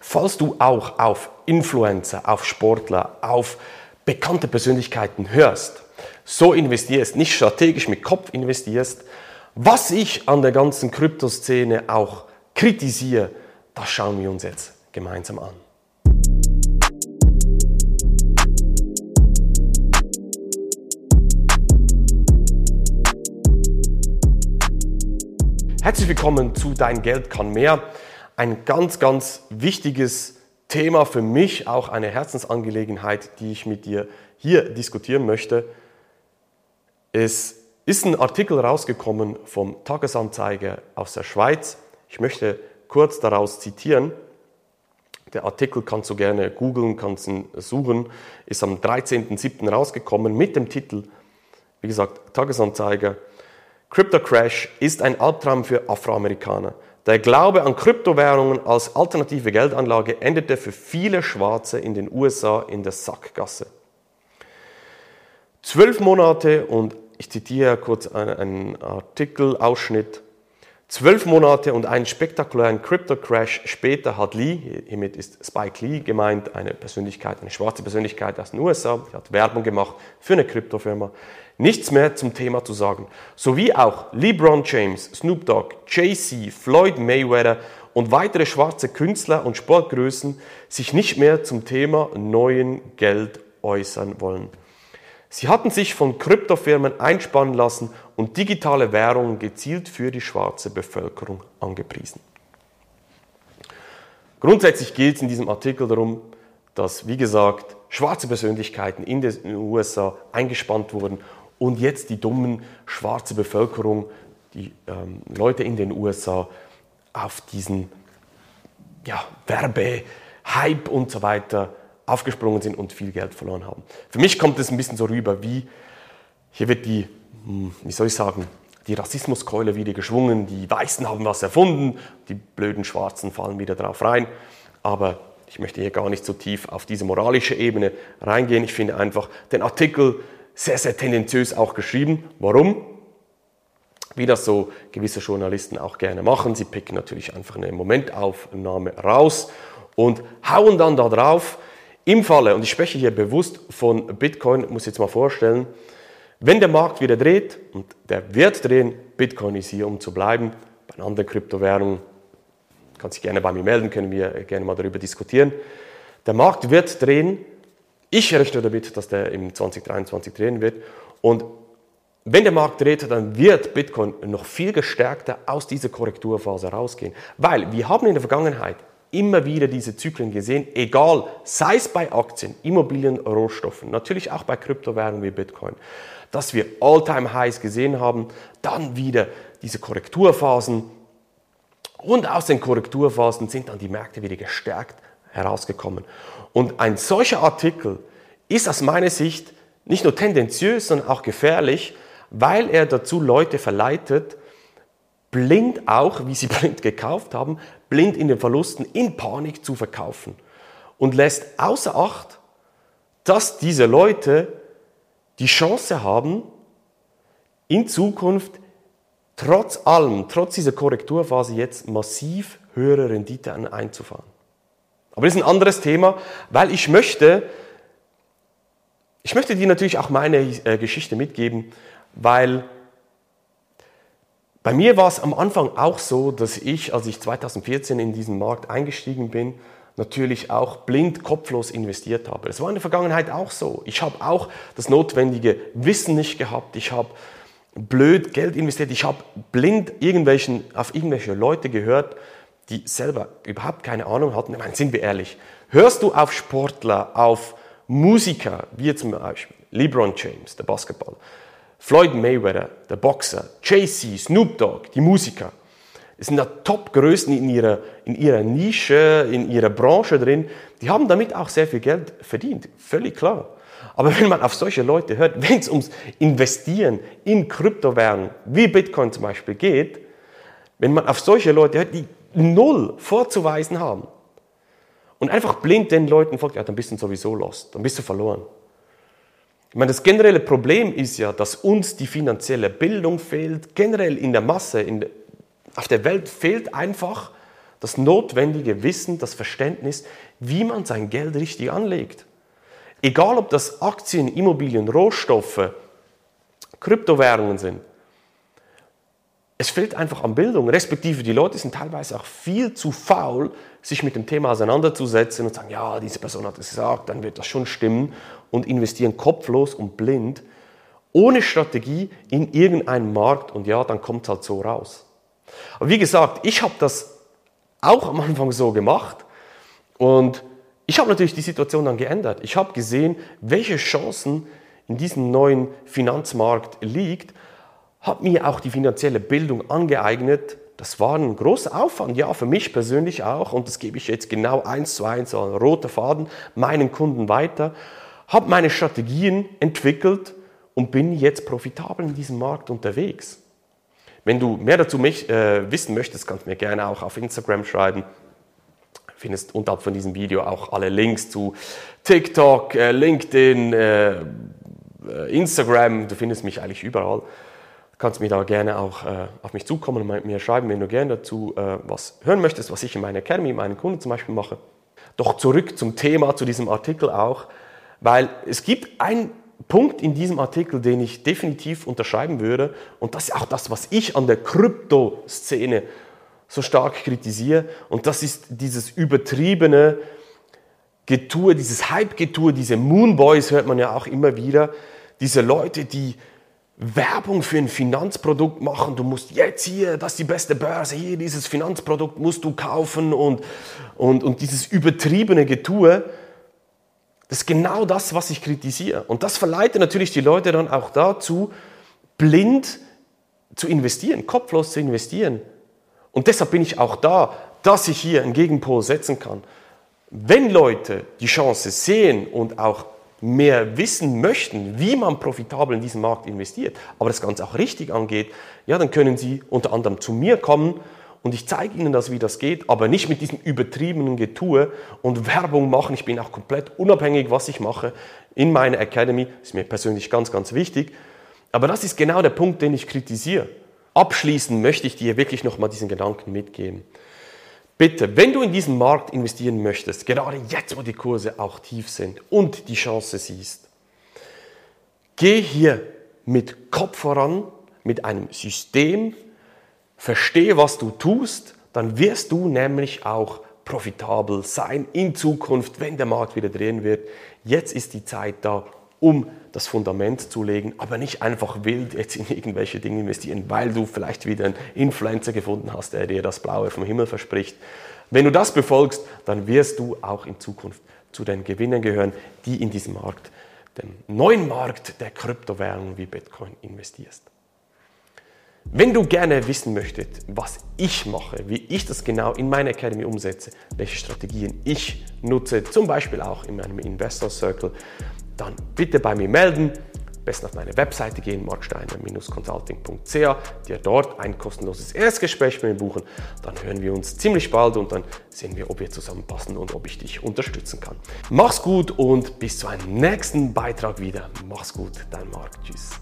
falls du auch auf Influencer, auf Sportler, auf bekannte Persönlichkeiten hörst, so investierst, nicht strategisch mit Kopf investierst, was ich an der ganzen Kryptoszene auch kritisiere, das schauen wir uns jetzt gemeinsam an. Herzlich willkommen zu Dein Geld kann mehr. Ein ganz, ganz wichtiges Thema für mich, auch eine Herzensangelegenheit, die ich mit dir hier diskutieren möchte. Es ist ein Artikel rausgekommen vom Tagesanzeiger aus der Schweiz. Ich möchte kurz daraus zitieren. Der Artikel kannst du gerne googeln, kannst ihn suchen. Ist am 13.07. rausgekommen mit dem Titel, wie gesagt, Tagesanzeiger Crypto Crash ist ein Albtraum für Afroamerikaner. Der Glaube an Kryptowährungen als alternative Geldanlage endete für viele Schwarze in den USA in der Sackgasse. Zwölf Monate und ich zitiere kurz einen Artikelausschnitt. Zwölf Monate und einen spektakulären Crypto-Crash später hat Lee, hiermit ist Spike Lee gemeint, eine Persönlichkeit, eine schwarze Persönlichkeit aus den USA, hat Werbung gemacht für eine Kryptofirma, nichts mehr zum Thema zu sagen. Sowie auch LeBron James, Snoop Dogg, Jay-Z, Floyd Mayweather und weitere schwarze Künstler und Sportgrößen sich nicht mehr zum Thema neuen Geld äußern wollen. Sie hatten sich von Kryptofirmen einspannen lassen und digitale Währungen gezielt für die schwarze Bevölkerung angepriesen. Grundsätzlich geht es in diesem Artikel darum, dass, wie gesagt, schwarze Persönlichkeiten in den USA eingespannt wurden, und jetzt die dummen schwarze Bevölkerung, die ähm, Leute in den USA auf diesen ja, Werbehype und so weiter aufgesprungen sind und viel Geld verloren haben. Für mich kommt es ein bisschen so rüber, wie hier wird die, hm, wie soll ich sagen, die Rassismuskeule wieder geschwungen, die Weißen haben was erfunden, die blöden Schwarzen fallen wieder drauf rein. Aber ich möchte hier gar nicht so tief auf diese moralische Ebene reingehen. Ich finde einfach den Artikel sehr, sehr tendenziös auch geschrieben. Warum? Wie das so gewisse Journalisten auch gerne machen. Sie picken natürlich einfach eine Momentaufnahme raus und hauen dann da drauf. Im Falle, und ich spreche hier bewusst von Bitcoin, muss ich jetzt mal vorstellen, wenn der Markt wieder dreht, und der wird drehen, Bitcoin ist hier, um zu bleiben, bei anderen Kryptowährungen, kann sich gerne bei mir melden, können wir gerne mal darüber diskutieren. Der Markt wird drehen, ich rechne damit, dass der im 2023 drehen wird. Und wenn der Markt dreht, dann wird Bitcoin noch viel gestärkter aus dieser Korrekturphase rausgehen. Weil wir haben in der Vergangenheit immer wieder diese Zyklen gesehen, egal, sei es bei Aktien, Immobilien, Rohstoffen, natürlich auch bei Kryptowährungen wie Bitcoin, dass wir All-Time-Highs gesehen haben, dann wieder diese Korrekturphasen und aus den Korrekturphasen sind dann die Märkte wieder gestärkt herausgekommen. Und ein solcher Artikel ist aus meiner Sicht nicht nur tendenziös, sondern auch gefährlich, weil er dazu Leute verleitet, blind auch, wie sie blind gekauft haben, blind in den Verlusten, in Panik zu verkaufen. Und lässt außer Acht, dass diese Leute die Chance haben, in Zukunft trotz allem, trotz dieser Korrekturphase jetzt massiv höhere Rendite einzufahren. Aber das ist ein anderes Thema, weil ich möchte, ich möchte dir natürlich auch meine äh, Geschichte mitgeben, weil bei mir war es am Anfang auch so, dass ich, als ich 2014 in diesen Markt eingestiegen bin, natürlich auch blind, kopflos investiert habe. Das war in der Vergangenheit auch so. Ich habe auch das notwendige Wissen nicht gehabt. Ich habe blöd Geld investiert. Ich habe blind irgendwelchen, auf irgendwelche Leute gehört, die selber überhaupt keine Ahnung hatten. Ich meine, sind wir ehrlich, hörst du auf Sportler, auf Musiker, wie zum Beispiel LeBron James, der Basketball, Floyd Mayweather, der Boxer, Jay-Z, Snoop Dogg, die Musiker, es sind da Top-Größen in ihrer, in ihrer Nische, in ihrer Branche drin, die haben damit auch sehr viel Geld verdient, völlig klar. Aber wenn man auf solche Leute hört, wenn es ums Investieren in Kryptowährungen, wie Bitcoin zum Beispiel geht, wenn man auf solche Leute hört, die null vorzuweisen haben und einfach blind den Leuten folgt, ja, dann bist du sowieso lost, dann bist du verloren. Ich meine, das generelle Problem ist ja, dass uns die finanzielle Bildung fehlt, generell in der Masse, in auf der Welt fehlt einfach das notwendige Wissen, das Verständnis, wie man sein Geld richtig anlegt. Egal ob das Aktien, Immobilien, Rohstoffe, Kryptowährungen sind. Es fehlt einfach an Bildung, respektive die Leute sind teilweise auch viel zu faul, sich mit dem Thema auseinanderzusetzen und sagen, ja, diese Person hat es gesagt, dann wird das schon stimmen und investieren kopflos und blind, ohne Strategie in irgendeinen Markt und ja, dann kommt es halt so raus. Aber wie gesagt, ich habe das auch am Anfang so gemacht und ich habe natürlich die Situation dann geändert. Ich habe gesehen, welche Chancen in diesem neuen Finanzmarkt liegt habe mir auch die finanzielle Bildung angeeignet. Das war ein großer Aufwand, ja, für mich persönlich auch. Und das gebe ich jetzt genau eins zu eins, so ein roter Faden, meinen Kunden weiter. Habe meine Strategien entwickelt und bin jetzt profitabel in diesem Markt unterwegs. Wenn du mehr dazu mich, äh, wissen möchtest, kannst du mir gerne auch auf Instagram schreiben. Findest unterhalb von diesem Video auch alle Links zu TikTok, äh, LinkedIn, äh, äh Instagram. Du findest mich eigentlich überall kannst mir da gerne auch äh, auf mich zukommen und mir schreiben, wenn du gerne dazu äh, was hören möchtest, was ich in meiner Academy, meinen Kunden zum Beispiel mache. Doch zurück zum Thema, zu diesem Artikel auch, weil es gibt einen Punkt in diesem Artikel, den ich definitiv unterschreiben würde. Und das ist auch das, was ich an der Krypto-Szene so stark kritisiere. Und das ist dieses übertriebene Getue, dieses Hype-Getue, diese Moonboys hört man ja auch immer wieder, diese Leute, die Werbung für ein Finanzprodukt machen. Du musst jetzt hier, das ist die beste Börse, hier dieses Finanzprodukt musst du kaufen und, und, und dieses übertriebene Getue. Das ist genau das, was ich kritisiere. Und das verleitet natürlich die Leute dann auch dazu, blind zu investieren, kopflos zu investieren. Und deshalb bin ich auch da, dass ich hier einen Gegenpol setzen kann. Wenn Leute die Chance sehen und auch mehr wissen möchten, wie man profitabel in diesen Markt investiert, aber das Ganze auch richtig angeht, ja, dann können Sie unter anderem zu mir kommen und ich zeige Ihnen das, wie das geht, aber nicht mit diesem übertriebenen Getue und Werbung machen. Ich bin auch komplett unabhängig, was ich mache in meiner Academy. Ist mir persönlich ganz, ganz wichtig. Aber das ist genau der Punkt, den ich kritisiere. Abschließend möchte ich dir wirklich nochmal diesen Gedanken mitgeben. Bitte, wenn du in diesen Markt investieren möchtest, gerade jetzt, wo die Kurse auch tief sind und die Chance siehst, geh hier mit Kopf voran, mit einem System, verstehe, was du tust, dann wirst du nämlich auch profitabel sein in Zukunft, wenn der Markt wieder drehen wird. Jetzt ist die Zeit da, um das Fundament zu legen, aber nicht einfach wild jetzt in irgendwelche Dinge investieren, weil du vielleicht wieder einen Influencer gefunden hast, der dir das Blaue vom Himmel verspricht. Wenn du das befolgst, dann wirst du auch in Zukunft zu den Gewinnern gehören, die in diesem Markt, den neuen Markt der Kryptowährungen wie Bitcoin investierst. Wenn du gerne wissen möchtest, was ich mache, wie ich das genau in meiner Academy umsetze, welche Strategien ich nutze, zum Beispiel auch in meinem Investor Circle, dann bitte bei mir melden. Besten auf meine Webseite gehen, marksteiner-consulting.ch, dir dort ein kostenloses Erstgespräch mit mir buchen. Dann hören wir uns ziemlich bald und dann sehen wir, ob wir zusammenpassen und ob ich dich unterstützen kann. Mach's gut und bis zu einem nächsten Beitrag wieder. Mach's gut, dein Marc. Tschüss.